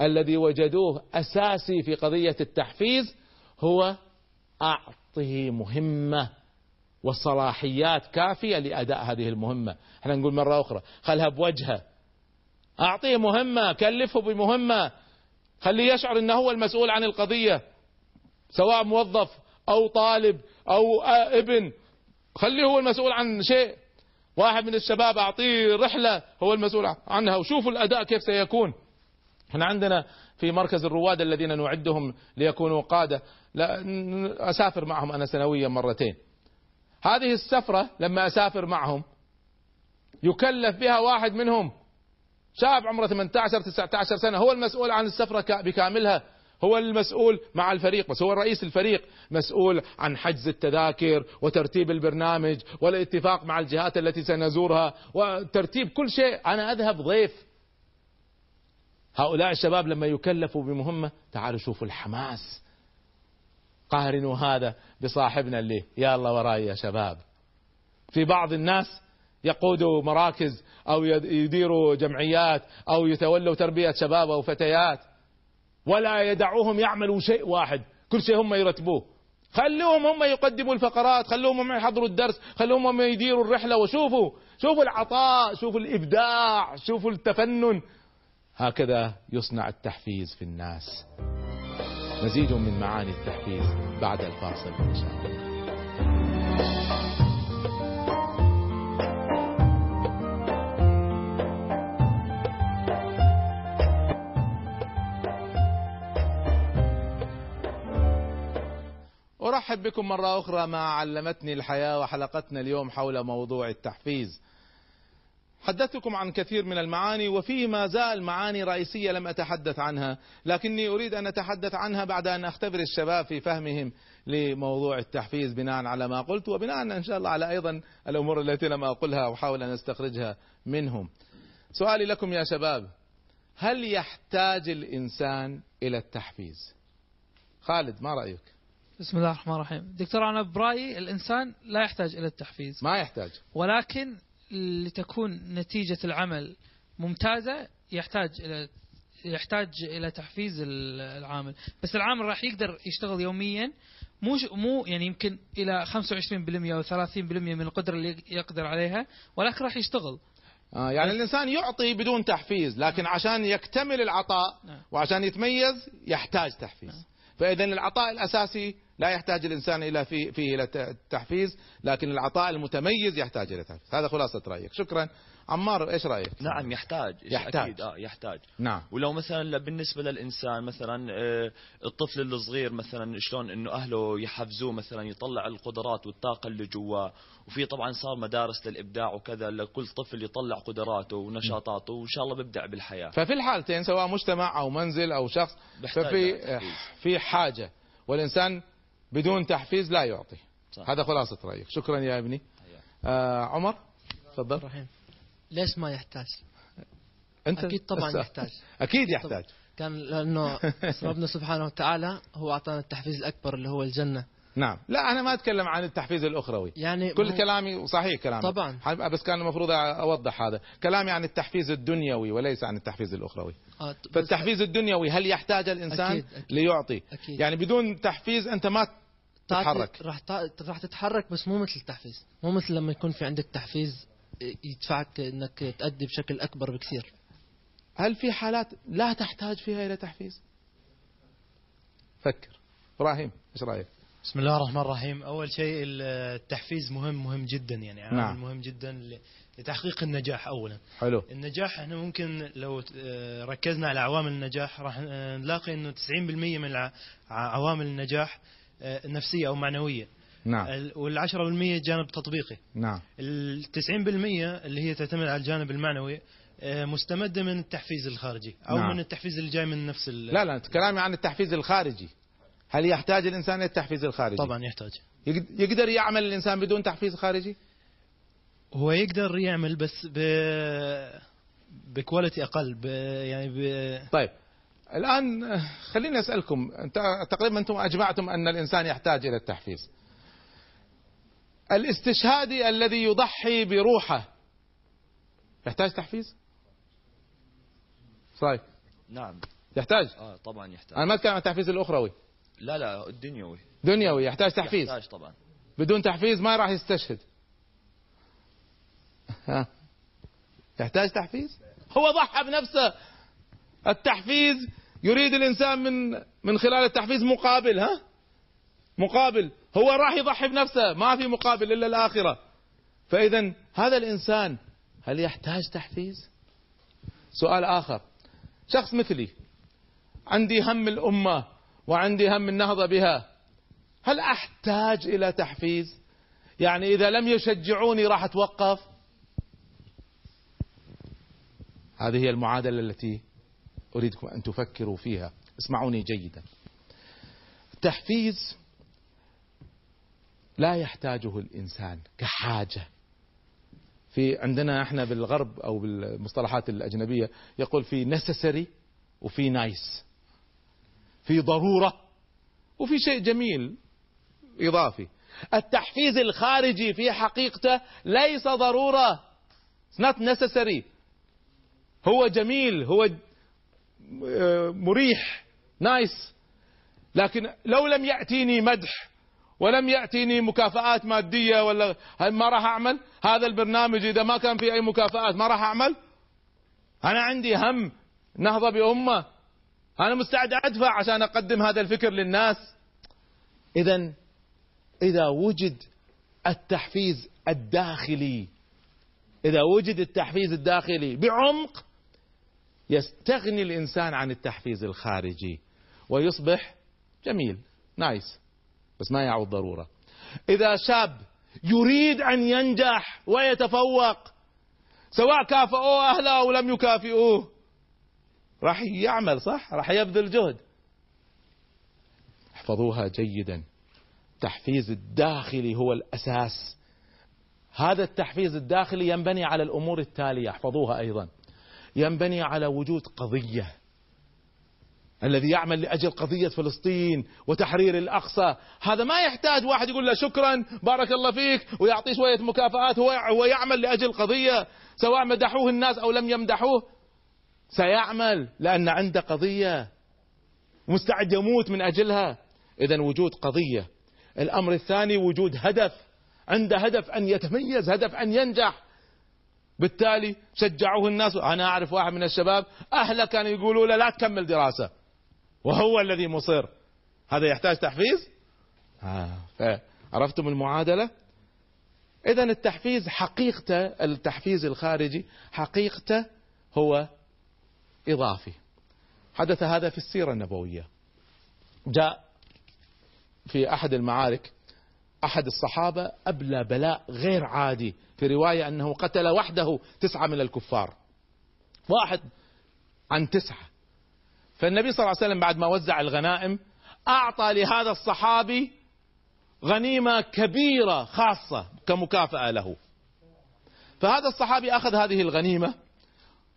الذي وجدوه أساسي في قضية التحفيز هو أعطه مهمة. وصلاحيات كافية لأداء هذه المهمة. إحنا نقول مرة أخرى خلها بوجهه أعطيه مهمة كلفه بمهمة. خليه يشعر أنه هو المسؤول عن القضية سواء موظف أو طالب أو ابن. خليه هو المسؤول عن شيء. واحد من الشباب أعطيه رحلة هو المسؤول عنها. وشوفوا الأداء كيف سيكون. إحنا عندنا في مركز الرواد الذين نعدهم ليكونوا قادة. لا أسافر معهم أنا سنويا مرتين. هذه السفرة لما أسافر معهم يكلف بها واحد منهم شاب عمره 18 19 سنة هو المسؤول عن السفرة بكاملها. هو المسؤول مع الفريق بس هو رئيس الفريق مسؤول عن حجز التذاكر وترتيب البرنامج والاتفاق مع الجهات التي سنزورها وترتيب كل شيء. أنا أذهب ضيف. هؤلاء الشباب لما يكلفوا بمهمة تعالوا شوفوا الحماس. قارنوا هذا بصاحبنا اللي يا الله وراي يا شباب. في بعض الناس يقودوا مراكز أو يديروا جمعيات أو يتولوا تربية شباب أو فتيات ولا يدعوهم يعملوا شيء واحد كل شيء هم يرتبوه. خلوهم هم يقدموا الفقرات خلوهم هم يحضروا الدرس خلوهم هم يديروا الرحلة وشوفوا شوفوا العطاء شوفوا الإبداع شوفوا التفنن. هكذا يصنع التحفيز في الناس. مزيد من معاني التحفيز بعد الفاصل إن شاء الله. أرحب بكم مرة أخرى مع علمتني الحياة وحلقتنا اليوم حول موضوع التحفيز. حدثتكم عن كثير من المعاني وفيه ما زال معاني رئيسية لم أتحدث عنها لكني أريد أن أتحدث عنها بعد أن أختبر الشباب في فهمهم لموضوع التحفيز بناء على ما قلت وبناء إن شاء الله على أيضا الأمور التي لم أقولها وأحاول أن أستخرجها منهم. سؤالي لكم يا شباب هل يحتاج الإنسان إلى التحفيز؟ خالد ما رأيك؟ بسم الله الرحمن الرحيم. دكتور أنا برأيي الإنسان لا يحتاج إلى التحفيز. ما يحتاج. ولكن لتكون نتيجة العمل ممتازة يحتاج إلى يحتاج إلى تحفيز العامل. بس العامل راح يقدر يشتغل يوميا مو مو يعني يمكن إلى 25% أو 30% من القدرة اللي يقدر عليها ولكن راح يشتغل. آه يعني الإنسان يعطي بدون تحفيز لكن عشان يكتمل العطاء نعم. وعشان يتميز يحتاج تحفيز. فإذا العطاء الأساسي لا يحتاج الإنسان إلى فيه, فيه إلى التحفيز لكن العطاء المتميز يحتاج إلى تحفيز. هذا خلاصة رأيك. شكرا. عمار إيش رأيك؟ نعم يحتاج يحتاج. أكيد آه يحتاج. نعم. ولو مثلا بالنسبة للإنسان مثلا آه، الطفل الصغير مثلا شلون إنه أهله يحفزوه مثلا يطلع القدرات والطاقة اللي جواه. وفي طبعا صار مدارس للإبداع وكذا لكل طفل يطلع قدراته ونشاطاته وإن شاء الله بيبدع بالحياة. ففي الحالتين سواء مجتمع أو منزل أو شخص بيحتاج ففي تحفيز. في حاجة. والإنسان بدون تحفيز لا يعطي. صح. هذا خلاصة رأيك. شكرا يا ابني. آه عمر؟ تفضل. الرحيم. ليش ما يحتاج؟ أنت أكيد طبعا يحتاج. <laughs> أكيد يحتاج. كان لأنه ربنا سبحانه وتعالى هو أعطانا التحفيز الأكبر اللي هو الجنة. نعم. لا أنا ما أتكلم عن التحفيز الأخروي. يعني كل هو- كلامي صحيح كلامي طبعا. بس كان المفروض أوضح هذا. كلامي عن التحفيز الدنيوي وليس عن التحفيز الأخروي. آه، فالتحفيز الدنيوي هل يحتاج الإنسان أكيد، أكيد. ليعطي؟ أكيد. يعني بدون تحفيز أنت ما تتحرك. راح راح تتحرك بس مو مثل التحفيز. مو مثل لما يكون في عندك تحفيز يدفعك إنك تأدي بشكل أكبر بكثير. هل في حالات لا تحتاج فيها إلى تحفيز؟ فكر. إبراهيم إيش رأيك بسم الله الرحمن الرحيم. أول شيء التحفيز مهم مهم جدا يعني. عامل نعم. مهم جدا لتحقيق النجاح أولا. حلو. النجاح إحنا ممكن لو آه، ركزنا على عوامل النجاح راح آه، نلاقي إنه 90% من عوامل النجاح آه، نفسية أو معنوية. نعم. وال10% جانب تطبيقي. نعم. ال 90% اللي هي تعتمد على الجانب المعنوي آه، مستمده من التحفيز الخارجي أو نعم. من التحفيز اللي جاي من نفس لا لا كلامي عن التحفيز الخارجي. هل يحتاج الإنسان إلى التحفيز الخارجي؟ طبعا يحتاج. يقد- يقدر يعمل الإنسان بدون تحفيز خارجي؟ هو يقدر يعمل بس ب بكواليتي أقل ب... يعني ب... طيب الآن آه، خليني أنت تقريبا أنتم أجمعتم أن الإنسان يحتاج إلى التحفيز. الاستشهادي الذي يضحي بروحه. يحتاج تحفيز؟ صحيح. نعم. يحتاج؟ آه طبعا يحتاج. أنا ما أتكلم عن التحفيز الأخروي. لا لا الدنيوي دنيوي يحتاج تحفيز. يحتاج طبعا. بدون تحفيز ما راح يستشهد. ها؟ يحتاج تحفيز؟ هو ضحى بنفسه. التحفيز يريد الإنسان من من خلال التحفيز مقابل ها؟ مقابل هو راح يضحي بنفسه ما في مقابل إلا الآخرة. فإذا هذا الإنسان هل يحتاج تحفيز؟ سؤال آخر. شخص مثلي عندي هم الأمة وعندي هم النهضة بها هل أحتاج إلى تحفيز؟ يعني إذا لم يشجعوني راح أتوقف؟ هذه هي المعادلة التي أريدكم أن تفكروا فيها. اسمعوني جيدا. التحفيز لا يحتاجه الإنسان كحاجة. في عندنا إحنا بالغرب أو بالمصطلحات الأجنبية يقول في necessary وفي nice. في ضرورة وفي شيء جميل إضافي. التحفيز الخارجي في حقيقته ليس ضرورة. It's not necessary. هو جميل هو آه، مريح نايس لكن لو لم يأتيني مدح ولم يأتيني مكافآت مادية ولا ما راح أعمل؟ هذا البرنامج إذا ما كان فيه أي مكافآت ما راح أعمل؟ أنا عندي هم نهضة بأمة. أنا مستعد أدفع عشان أقدم هذا الفكر للناس. إذا إذا وجد التحفيز الداخلي إذا وجد التحفيز الداخلي بعمق يستغني الإنسان عن التحفيز الخارجي ويصبح جميل. نايس بس ما يعود ضرورة. إذا شاب يريد أن ينجح ويتفوق سواء كافئوه أهله أو لم يكافئوه راح يعمل صح؟ راح يبذل جهد. احفظوها جيدا. التحفيز الداخلي هو الأساس. هذا التحفيز الداخلي ينبني على الأمور التالية. احفظوها أيضا. ينبني على وجود قضية. الذي يعمل لأجل قضية فلسطين وتحرير الأقصى. هذا ما يحتاج واحد يقول له شكرا بارك الله فيك ويعطيه شوية مكافآت هو يعمل لأجل قضية سواء مدحوه الناس أو لم يمدحوه. سيعمل لأن عنده قضية. مستعد يموت من أجلها. إذا وجود قضية. الأمر الثاني وجود هدف. عنده هدف أن يتميز هدف أن ينجح. بالتالي شجعوه الناس. أنا أعرف واحد من الشباب أهله كانوا يقولوا له لا تكمل دراسة. وهو الذي مصر. هذا يحتاج تحفيز؟ آه. عرفتم المعادلة؟ إذا التحفيز حقيقته التحفيز الخارجي حقيقته هو إضافي. حدث هذا في السيرة النبوية. جاء في أحد المعارك أحد الصحابة أبلى بلاء غير عادي في رواية أنه قتل وحده تسعة من الكفار. واحد عن تسعة. فالنبي صلى الله عليه وسلم بعد ما وزع الغنائم أعطى لهذا الصحابي غنيمة كبيرة خاصة كمكافأة له. فهذا الصحابي أخذ هذه الغنيمة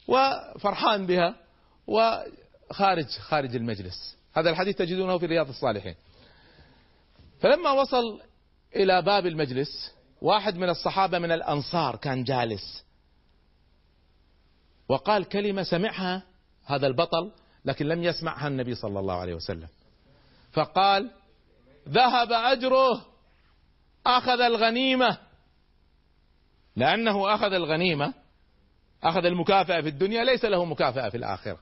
وفرحان بها وخارج خارج المجلس. هذا الحديث تجدونه في رياض الصالحين. فلما وصل إلى باب المجلس واحد من الصحابة من الأنصار كان جالس وقال كلمة سمعها هذا البطل لكن لم يسمعها النبي صلى الله عليه وسلم. فقال ذهب أجره أخذ الغنيمة. لأنه أخذ الغنيمة أخذ المكافأة في الدنيا ليس له مكافأة في الآخرة.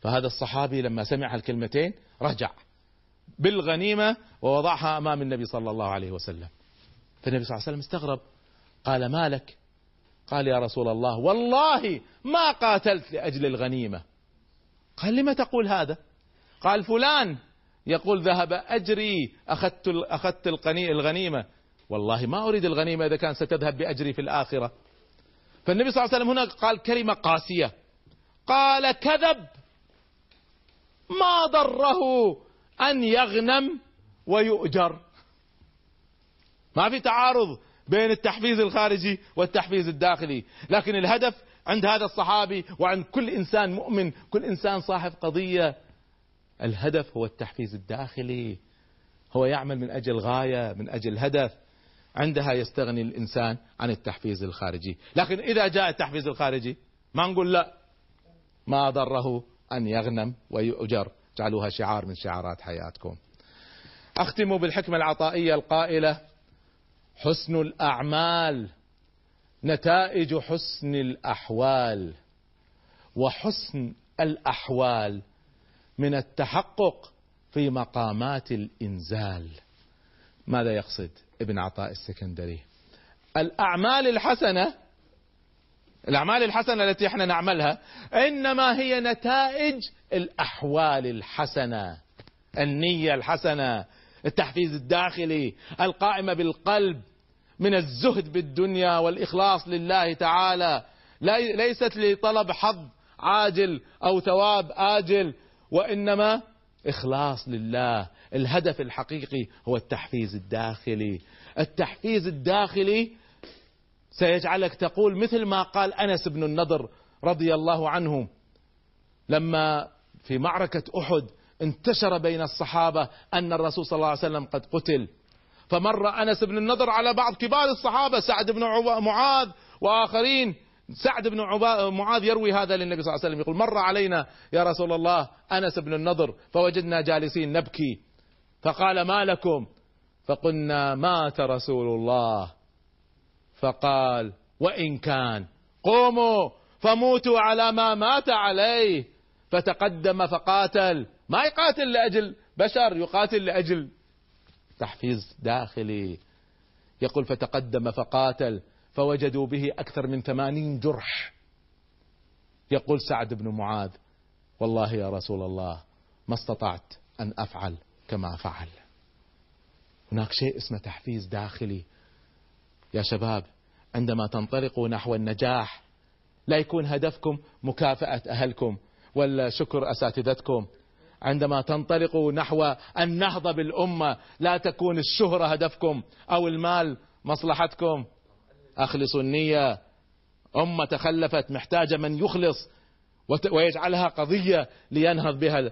فهذا الصحابي لما سمع الكلمتين رجع بالغنيمة ووضعها أمام النبي صلى الله عليه وسلم. فالنبي صلى الله عليه وسلم استغرب قال ما لك؟ قال يا رسول الله والله ما قاتلت لأجل الغنيمة. قال لما تقول هذا؟ قال فلان يقول ذهب أجري أخذت, أخذت الغنيمة. والله ما أريد الغنيمة إذا كان ستذهب بأجري في الآخرة. فالنبي صلى الله عليه وسلم هنا قال كلمة قاسية. قال كذب. ما ضره أن يغنم ويؤجر. ما في تعارض بين التحفيز الخارجي والتحفيز الداخلي. لكن الهدف عند هذا الصحابي وعند كل إنسان مؤمن كل إنسان صاحب قضية. الهدف هو التحفيز الداخلي. هو يعمل من أجل غاية من أجل هدف. عندها يستغني الإنسان عن التحفيز الخارجي. لكن إذا جاء التحفيز الخارجي ما نقول لا. ما ضره أن يغنم ويؤجر. جعلوها شعار من شعارات حياتكم. أختم بالحكمة العطائية القائلة حسن الأعمال. نتائج حسن الأحوال وحسن الأحوال من التحقق في مقامات الإنزال. ماذا يقصد ابن عطاء السكندري؟ الأعمال الحسنة الأعمال الحسنة التي إحنا نعملها إنما هي نتائج الأحوال الحسنة النية الحسنة التحفيز الداخلي القائمة بالقلب من الزهد بالدنيا والإخلاص لله تعالى. ليست لطلب حظ عاجل أو ثواب آجل وإنما إخلاص لله. الهدف الحقيقي هو التحفيز الداخلي. التحفيز الداخلي سيجعلك تقول مثل ما قال أنس بن النضر رضي الله عنه لما في معركة أحد انتشر بين الصحابة أن الرسول صلى الله عليه وسلم قد قتل. فمر أنس بن النضر على بعض كبار الصحابة سعد بن معاذ وآخرين. سعد بن معاذ يروي هذا للنبي صلى الله عليه وسلم يقول مر علينا يا رسول الله أنس بن النضر فوجدنا جالسين نبكي. فقال ما لكم؟ فقلنا مات رسول الله. فقال وإن كان. قوموا فموتوا على ما مات عليه. فتقدم فقاتل. ما يقاتل لأجل بشر يقاتل لأجل تحفيز داخلي. يقول فتقدم فقاتل فوجدوا به أكثر من ثمانين جرح. يقول سعد بن معاذ والله يا رسول الله ما استطعت أن أفعل كما فعل. هناك شيء اسمه تحفيز داخلي. يا شباب عندما تنطلقوا نحو النجاح لا يكون هدفكم مكافأة أهلكم ولا شكر أساتذتكم. عندما تنطلقوا نحو النهضة بالأمة لا تكون الشهرة هدفكم أو المال مصلحتكم. أخلصوا النية. أمة تخلفت محتاجة من يخلص ويجعلها قضية لينهض بها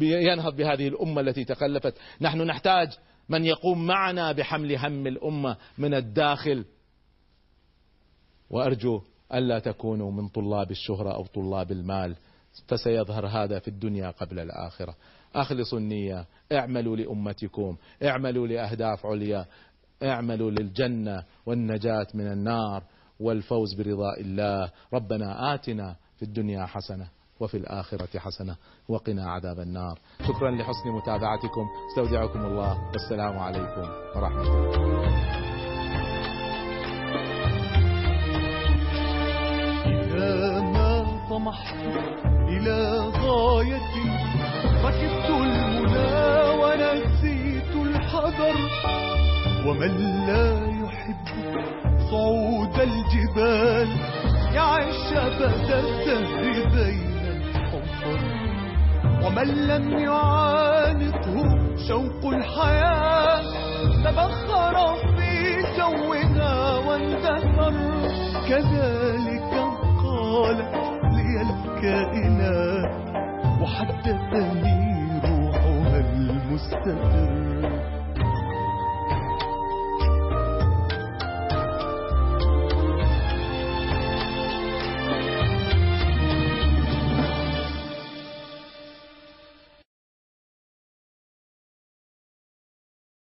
ينهض بهذه الأمة التي تخلفت. نحن نحتاج من يقوم معنا بحمل هم الأمة من الداخل. وأرجو ألا تكونوا من طلاب الشهرة أو طلاب المال. فسيظهر هذا في الدنيا قبل الآخرة. أخلصوا النية اعملوا لأمتكم اعملوا لأهداف عليا اعملوا للجنة والنجاة من النار والفوز برضاء الله. ربنا آتنا في الدنيا حسنة وفي الآخرة حسنة وقنا عذاب النار. شكرا لحسن متابعتكم. استودعكم الله. والسلام عليكم ورحمة الله. إذا ما طمحت إلى غاية ركبت المنى ونسيت الحذر. ومن لا يحب صعود الجبال يعيش أبد الدهر بين الحفر. ومن لم يعانقه شوق الحياة تبخر في جوها واندثر. كذلك قالت كائنات وحتى تهني روحها المستقر